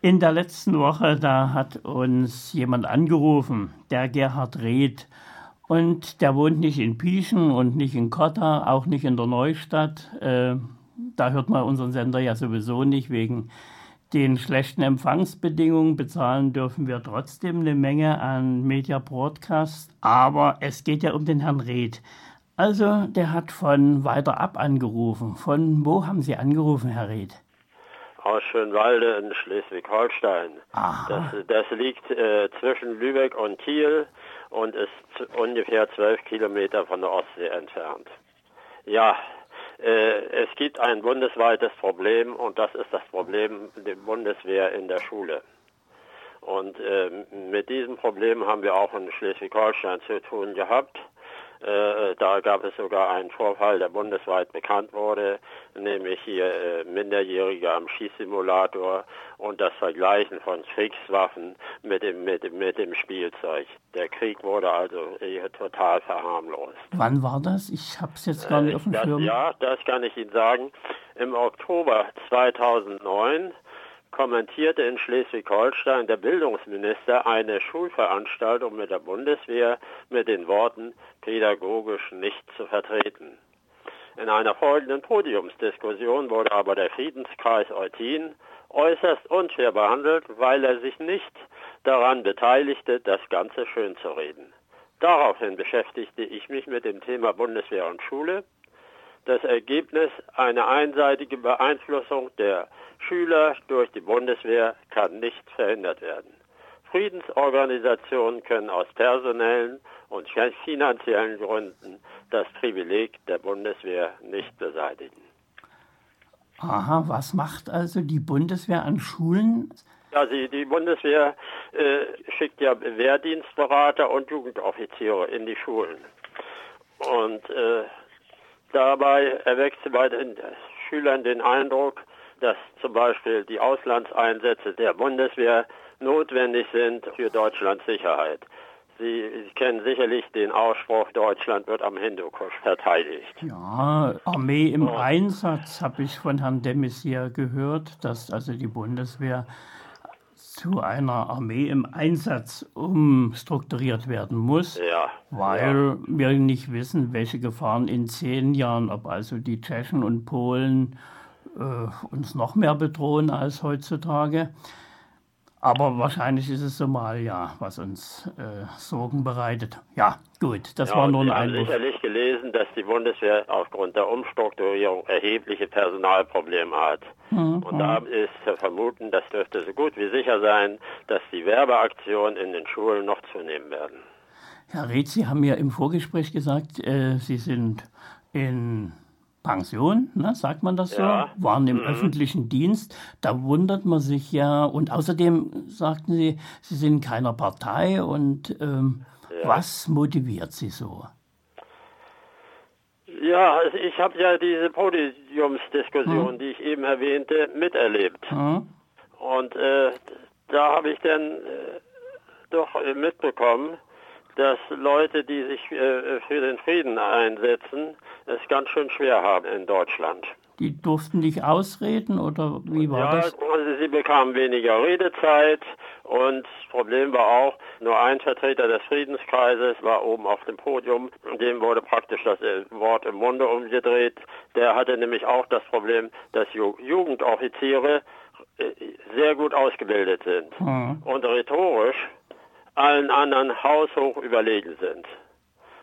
In der letzten Woche, da hat uns jemand angerufen, der Gerhard Reth. Und der wohnt nicht in Pieschen und nicht in Kotta, auch nicht in der Neustadt. Äh, da hört man unseren Sender ja sowieso nicht wegen den schlechten Empfangsbedingungen. Bezahlen dürfen wir trotzdem eine Menge an Media Broadcast. Aber es geht ja um den Herrn Reth. Also, der hat von weiter ab angerufen. Von wo haben Sie angerufen, Herr Reth? Aus Schönwalde in Schleswig-Holstein. Das, das, liegt äh, zwischen Lübeck und Kiel und ist ungefähr zwölf Kilometer von der Ostsee entfernt. Ja, äh, es gibt ein bundesweites Problem und das ist das Problem der Bundeswehr in der Schule. Und äh, mit diesem Problem haben wir auch in Schleswig-Holstein zu tun gehabt. Äh, da gab es sogar einen Vorfall, der bundesweit bekannt wurde, nämlich hier äh, Minderjährige am Schießsimulator und das Vergleichen von Kriegswaffen mit dem, mit, dem, mit dem Spielzeug. Der Krieg wurde also hier total verharmlost. Wann war das? Ich habe es jetzt gar nicht auf dem Schirm. Ja, das kann ich Ihnen sagen. Im Oktober 2009 kommentierte in Schleswig-Holstein der Bildungsminister eine Schulveranstaltung mit der Bundeswehr mit den Worten pädagogisch nicht zu vertreten. In einer folgenden Podiumsdiskussion wurde aber der Friedenskreis Eutin äußerst unfair behandelt, weil er sich nicht daran beteiligte, das Ganze schön zu reden. Daraufhin beschäftigte ich mich mit dem Thema Bundeswehr und Schule. Das Ergebnis eine einseitige Beeinflussung der Schüler durch die Bundeswehr kann nicht verhindert werden. Friedensorganisationen können aus personellen und finanziellen Gründen das Privileg der Bundeswehr nicht beseitigen. Aha, was macht also die Bundeswehr an Schulen? Ja, sie, die Bundeswehr äh, schickt ja Wehrdienstberater und Jugendoffiziere in die Schulen. Und äh, dabei erweckt sie bei den Schülern den Eindruck, dass zum Beispiel die Auslandseinsätze der Bundeswehr notwendig sind für Deutschlands Sicherheit. Sie, Sie kennen sicherlich den Ausspruch, Deutschland wird am Hindukusch verteidigt. Ja, Armee im Einsatz habe ich von Herrn de Maizière gehört, dass also die Bundeswehr zu einer Armee im Einsatz umstrukturiert werden muss, ja, weil ja. wir nicht wissen, welche Gefahren in zehn Jahren, ob also die Tschechen und Polen äh, uns noch mehr bedrohen als heutzutage. Aber wahrscheinlich ist es Somalia, was uns äh, Sorgen bereitet. Ja, gut, das ja, war nur ein Sie haben Einwurf. sicherlich gelesen, dass die Bundeswehr aufgrund der Umstrukturierung erhebliche Personalprobleme hat. Mhm. Und da ist zu vermuten, das dürfte so gut wie sicher sein, dass die Werbeaktionen in den Schulen noch zunehmen werden. Herr Reed, Sie haben ja im Vorgespräch gesagt, äh, Sie sind in Pension, ne, sagt man das so, Ja. waren im Mhm. öffentlichen Dienst. Da wundert man sich ja. Und außerdem sagten Sie, Sie sind in keiner Partei. Und ähm, Ja. was motiviert Sie so? Ja, also ich habe ja diese Podiumsdiskussion, Hm. die ich eben erwähnte, miterlebt. Hm? Und äh, da habe ich dann äh, doch äh, mitbekommen, dass Leute, die sich äh, für den Frieden einsetzen, es ganz schön schwer haben in Deutschland. Die durften nicht ausreden oder wie war ja, das? also sie bekamen weniger Redezeit und das Problem war auch, nur ein Vertreter des Friedenskreises war oben auf dem Podium, dem wurde praktisch das äh, Wort im Munde umgedreht. Der hatte nämlich auch das Problem, dass Ju Jugendoffiziere äh, sehr gut ausgebildet sind Hm. und rhetorisch allen anderen haushoch überlegen sind.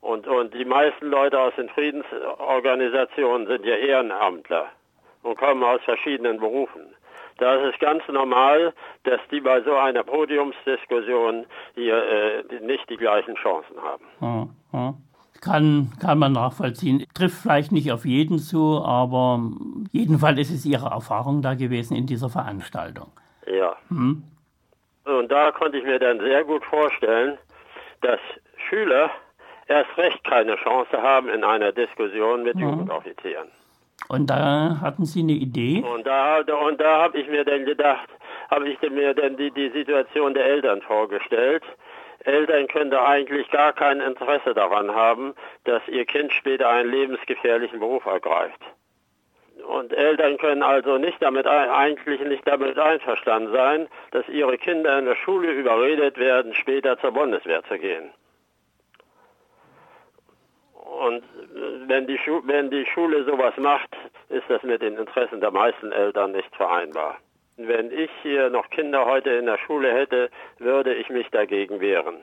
Und, und die meisten Leute aus den Friedensorganisationen sind ja Ehrenamtler und kommen aus verschiedenen Berufen. Da ist es ganz normal, dass die bei so einer Podiumsdiskussion hier äh, nicht die gleichen Chancen haben. Hm, hm. Kann, kann man nachvollziehen. Trifft vielleicht nicht auf jeden zu, aber jedenfalls ist es Ihre Erfahrung da gewesen in dieser Veranstaltung. Ja. Hm? Und da konnte ich mir dann sehr gut vorstellen, dass Schüler erst recht keine Chance haben in einer Diskussion mit Mhm. Jugendoffizieren. Und da hatten Sie eine Idee? Und da, und da habe ich mir dann gedacht, habe ich mir dann die, die Situation der Eltern vorgestellt. Eltern können da eigentlich gar kein Interesse daran haben, dass ihr Kind später einen lebensgefährlichen Beruf ergreift. Und Eltern können also nicht damit eigentlich nicht damit einverstanden sein, dass ihre Kinder in der Schule überredet werden, später zur Bundeswehr zu gehen. Und wenn die, wenn die Schule sowas macht, ist das mit den Interessen der meisten Eltern nicht vereinbar. Wenn ich hier noch Kinder heute in der Schule hätte, würde ich mich dagegen wehren.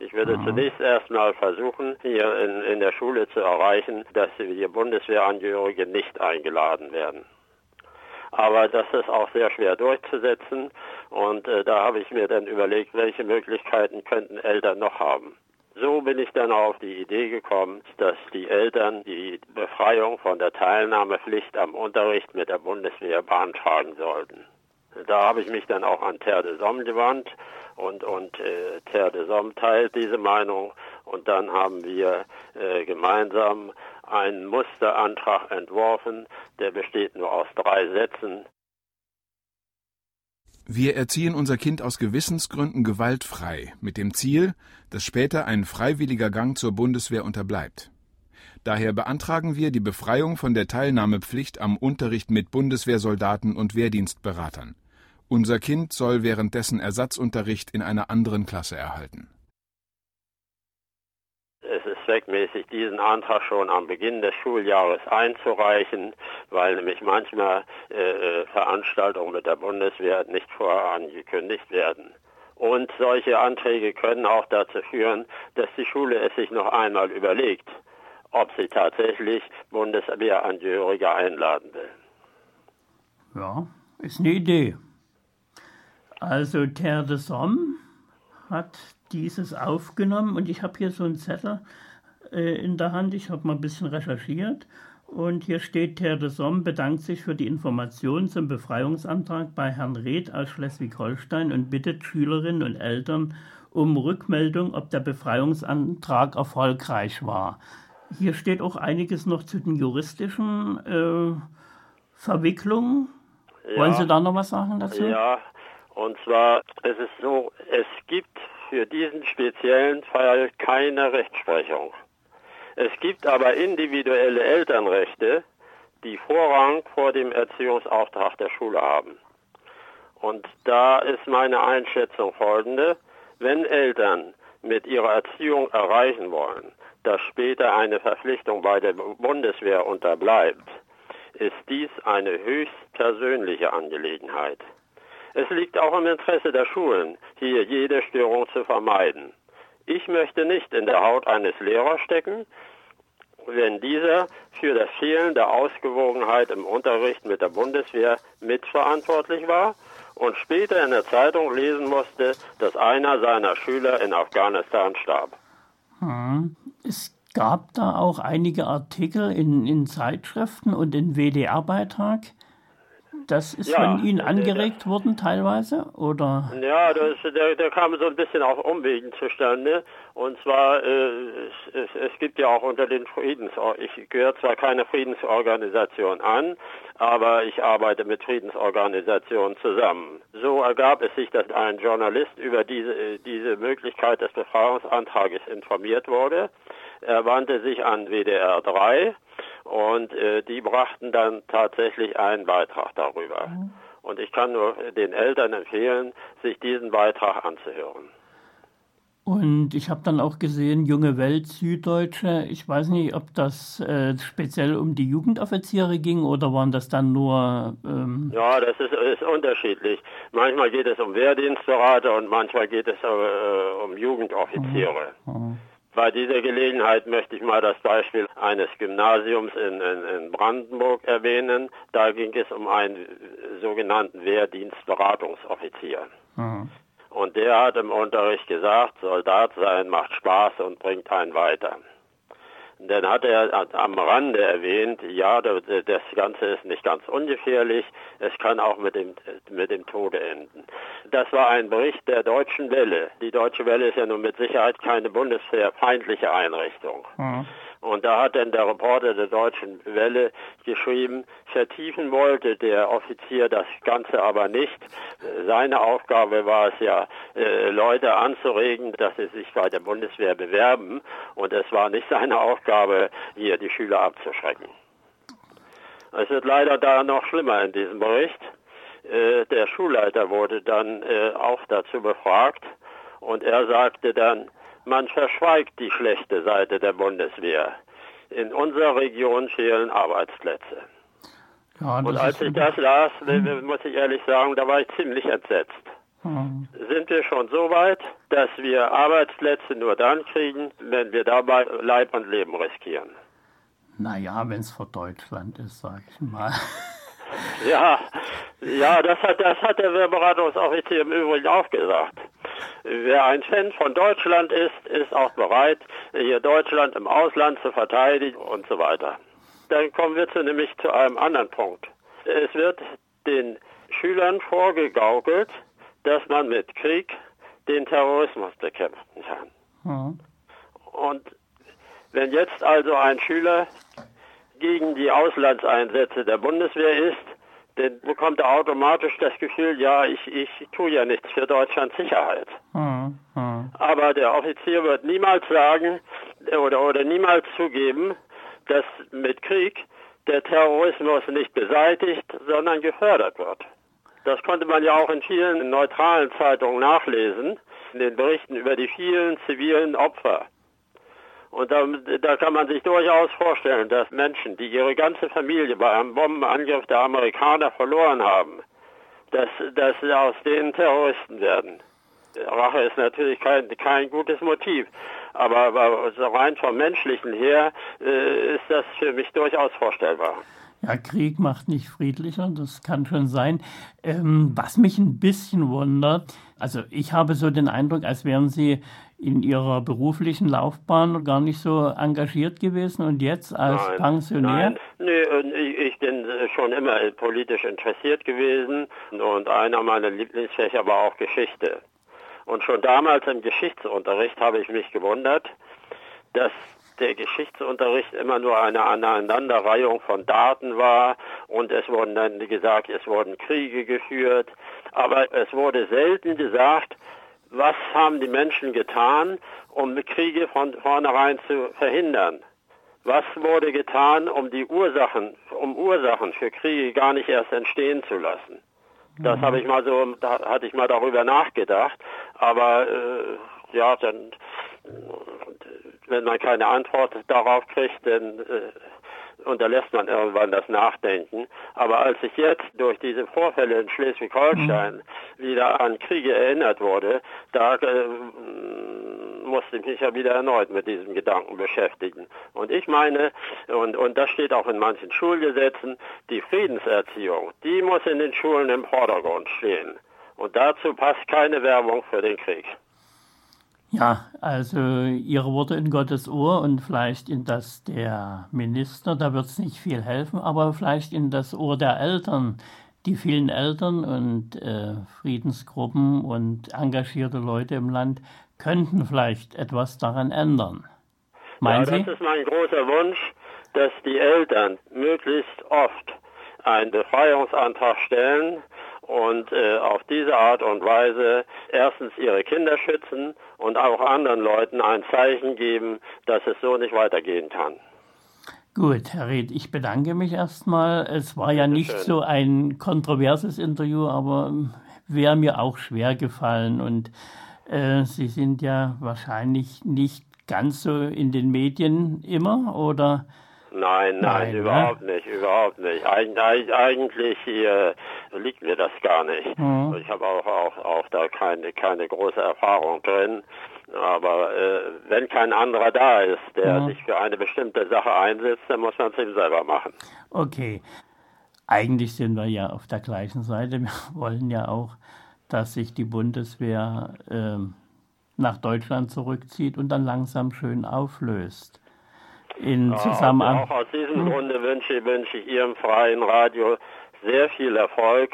Ich würde mhm. zunächst erstmal versuchen, hier in, in der Schule zu erreichen, dass wir Bundeswehrangehörige nicht eingeladen werden. Aber das ist auch sehr schwer durchzusetzen und äh, da habe ich mir dann überlegt, welche Möglichkeiten könnten Eltern noch haben. So bin ich dann auf die Idee gekommen, dass die Eltern die Befreiung von der Teilnahmepflicht am Unterricht mit der Bundeswehr beantragen sollten. Da habe ich mich dann auch an Terre de Somme gewandt und, und äh, Terre de Somme teilt diese Meinung und dann haben wir äh, gemeinsam einen Musterantrag entworfen, der besteht nur aus drei Sätzen. Wir erziehen unser Kind aus Gewissensgründen gewaltfrei, mit dem Ziel, dass später ein freiwilliger Gang zur Bundeswehr unterbleibt. Daher beantragen wir die Befreiung von der Teilnahmepflicht am Unterricht mit Bundeswehrsoldaten und Wehrdienstberatern. Unser Kind soll währenddessen Ersatzunterricht in einer anderen Klasse erhalten. Es ist zweckmäßig, diesen Antrag schon am Beginn des Schuljahres einzureichen, weil nämlich manchmal äh, äh Veranstaltungen mit der Bundeswehr nicht vorher angekündigt werden. Und solche Anträge können auch dazu führen, dass die Schule es sich noch einmal überlegt, ob sie tatsächlich Bundeswehrangehörige einladen will. Ja, ist eine Idee. Also Terre de Somme hat dieses aufgenommen und ich habe hier so einen Zettel äh, in der Hand. Ich habe mal ein bisschen recherchiert und hier steht, Terre de Somme bedankt sich für die Informationen zum Befreiungsantrag bei Herrn Reth aus Schleswig-Holstein und bittet Schülerinnen und Eltern um Rückmeldung, ob der Befreiungsantrag erfolgreich war. Hier steht auch einiges noch zu den juristischen äh, Verwicklungen. Ja. Wollen Sie da noch was sagen dazu? Ja, und zwar, es ist so, es gibt für diesen speziellen Fall keine Rechtsprechung. Es gibt aber individuelle Elternrechte, die Vorrang vor dem Erziehungsauftrag der Schule haben. Und da ist meine Einschätzung folgende. Wenn Eltern mit ihrer Erziehung erreichen wollen, dass später eine Verpflichtung bei der Bundeswehr unterbleibt, ist dies eine höchst persönliche Angelegenheit. Es liegt auch im Interesse der Schulen, hier jede Störung zu vermeiden. Ich möchte nicht in der Haut eines Lehrers stecken, wenn dieser für das Fehlen der Ausgewogenheit im Unterricht mit der Bundeswehr mitverantwortlich war und später in der Zeitung lesen musste, dass einer seiner Schüler in Afghanistan starb. Hm. Es gab da auch einige Artikel in, in Zeitschriften und in WDR-Beitrag, das ist ja, von Ihnen angeregt der, worden teilweise, oder? Ja, das, der, der kam so ein bisschen auf Umwegen zustande. Und zwar, äh, es, es, gibt ja auch unter den Friedens, ich gehöre zwar keine Friedensorganisation an, aber ich arbeite mit Friedensorganisationen zusammen. So ergab es sich, dass ein Journalist über diese, diese Möglichkeit des Befreiungsantrages informiert wurde. Er wandte sich an WDR 3 und äh, die brachten dann tatsächlich einen Beitrag darüber. Mhm. Und ich kann nur den Eltern empfehlen, sich diesen Beitrag anzuhören. Und ich habe dann auch gesehen, Junge Welt, Süddeutsche. Ich weiß nicht, ob das äh, speziell um die Jugendoffiziere ging oder waren das dann nur. Ähm ja, das ist, ist, unterschiedlich. Manchmal geht es um Wehrdienstberater und manchmal geht es äh, um Jugendoffiziere. Mhm. Mhm. Bei dieser Gelegenheit möchte ich mal das Beispiel eines Gymnasiums in, in, in Brandenburg erwähnen. Da ging es um einen sogenannten Wehrdienstberatungsoffizier. Mhm. Und der hat im Unterricht gesagt, Soldat sein macht Spaß und bringt einen weiter. Dann hat er am Rande erwähnt, ja, das Ganze ist nicht ganz ungefährlich, es kann auch mit dem, mit dem Tode enden. Das war ein Bericht der Deutschen Welle. Die Deutsche Welle ist ja nun mit Sicherheit keine bundeswehrfeindliche Einrichtung. Mhm. Und da hat dann der Reporter der Deutschen Welle geschrieben, vertiefen wollte der Offizier das Ganze aber nicht. Seine Aufgabe war es ja, äh, Leute anzuregen, dass sie sich bei der Bundeswehr bewerben. Und es war nicht seine Aufgabe, hier die Schüler abzuschrecken. Es wird leider da noch schlimmer in diesem Bericht. Äh, der Schulleiter wurde dann äh, auch dazu befragt und er sagte dann, man verschweigt die schlechte Seite der Bundeswehr. In unserer Region fehlen Arbeitsplätze. Ja, und als ich das las, hm. muss ich ehrlich sagen, da war ich ziemlich entsetzt. Hm. Sind wir schon so weit, dass wir Arbeitsplätze nur dann kriegen, wenn wir dabei Leib und Leben riskieren? Naja, wenn es vor Deutschland ist, sag ich mal. Ja, ja, das hat, das hat der Wehrberatungsoffizier im Übrigen auch gesagt. Wer ein Fan von Deutschland ist, ist auch bereit, hier Deutschland im Ausland zu verteidigen und so weiter. Dann kommen wir zu, nämlich zu einem anderen Punkt. Es wird den Schülern vorgegaukelt, dass man mit Krieg den Terrorismus bekämpfen kann. Mhm. Und wenn jetzt also ein Schüler gegen die Auslandseinsätze der Bundeswehr ist, dann bekommt er automatisch das Gefühl, ja, ich, ich tue ja nichts für Deutschlands Sicherheit. Hm, hm. Aber der Offizier wird niemals sagen oder, oder niemals zugeben, dass mit Krieg der Terrorismus nicht beseitigt, sondern gefördert wird. Das konnte man ja auch in vielen neutralen Zeitungen nachlesen, in den Berichten über die vielen zivilen Opfer und da, da kann man sich durchaus vorstellen, dass Menschen, die ihre ganze Familie bei einem Bombenangriff der Amerikaner verloren haben, dass, dass aus denen Terroristen werden. Rache ist natürlich kein, kein gutes Motiv, aber, aber rein vom Menschlichen her äh, ist das für mich durchaus vorstellbar. Ja, Krieg macht nicht friedlicher, das kann schon sein. Ähm, was mich ein bisschen wundert, also ich habe so den Eindruck, als wären Sie in Ihrer beruflichen Laufbahn gar nicht so engagiert gewesen und jetzt als nein, Pensionär? Nein, nee, ich bin schon immer politisch interessiert gewesen und einer meiner Lieblingsfächer war auch Geschichte. Und schon damals im Geschichtsunterricht habe ich mich gewundert, dass der Geschichtsunterricht immer nur eine Aneinanderreihung von Daten war und es wurden dann gesagt, es wurden Kriege geführt, aber es wurde selten gesagt, was haben die Menschen getan, um Kriege von vornherein zu verhindern? Was wurde getan, um die Ursachen, um Ursachen für Kriege gar nicht erst entstehen zu lassen? Das mhm. habe ich mal so, da hatte ich mal darüber nachgedacht, aber äh, ja, dann wenn man keine Antwort darauf kriegt, dann äh, unterlässt man irgendwann das Nachdenken. Aber als ich jetzt durch diese Vorfälle in Schleswig-Holstein mhm. wieder an Kriege erinnert wurde, da äh, musste ich mich ja wieder erneut mit diesem Gedanken beschäftigen. Und ich meine, und, und das steht auch in manchen Schulgesetzen, die Friedenserziehung, die muss in den Schulen im Vordergrund stehen. Und dazu passt keine Werbung für den Krieg. Ja, also Ihre Worte in Gottes Ohr und vielleicht in das der Minister, da wird es nicht viel helfen, aber vielleicht in das Ohr der Eltern. Die vielen Eltern und äh, Friedensgruppen und engagierte Leute im Land könnten vielleicht etwas daran ändern. Meinen ja, das Sie? ist mein großer Wunsch, dass die Eltern möglichst oft einen Befreiungsantrag stellen und äh, auf diese Art und Weise erstens ihre Kinder schützen und auch anderen Leuten ein Zeichen geben, dass es so nicht weitergehen kann. Gut, Herr Ried, ich bedanke mich erstmal. Es war ja nicht schön. so ein kontroverses Interview, aber wäre mir auch schwer gefallen. Und äh, Sie sind ja wahrscheinlich nicht ganz so in den Medien immer, oder? Nein, nein, nein ne? überhaupt ne? nicht, überhaupt nicht. Eig eigentlich äh, liegt mir das gar nicht. Mhm. Ich habe auch, auch, auch da keine, keine große Erfahrung drin. Aber äh, wenn kein anderer da ist, der mhm. sich für eine bestimmte Sache einsetzt, dann muss man es ihm selber machen. Okay. Eigentlich sind wir ja auf der gleichen Seite. Wir wollen ja auch, dass sich die Bundeswehr äh, nach Deutschland zurückzieht und dann langsam schön auflöst in Zusammenarbeit. Auch aus diesem hm. Grunde wünsche, wünsche ich Ihrem freien Radio sehr viel Erfolg,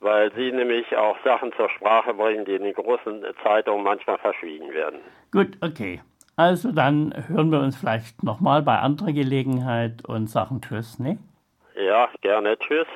weil Sie nämlich auch Sachen zur Sprache bringen, die in den großen Zeitungen manchmal verschwiegen werden. Gut, okay. Also dann hören wir uns vielleicht nochmal bei anderer Gelegenheit und sagen Tschüss, ne? Ja, gerne. Tschüss.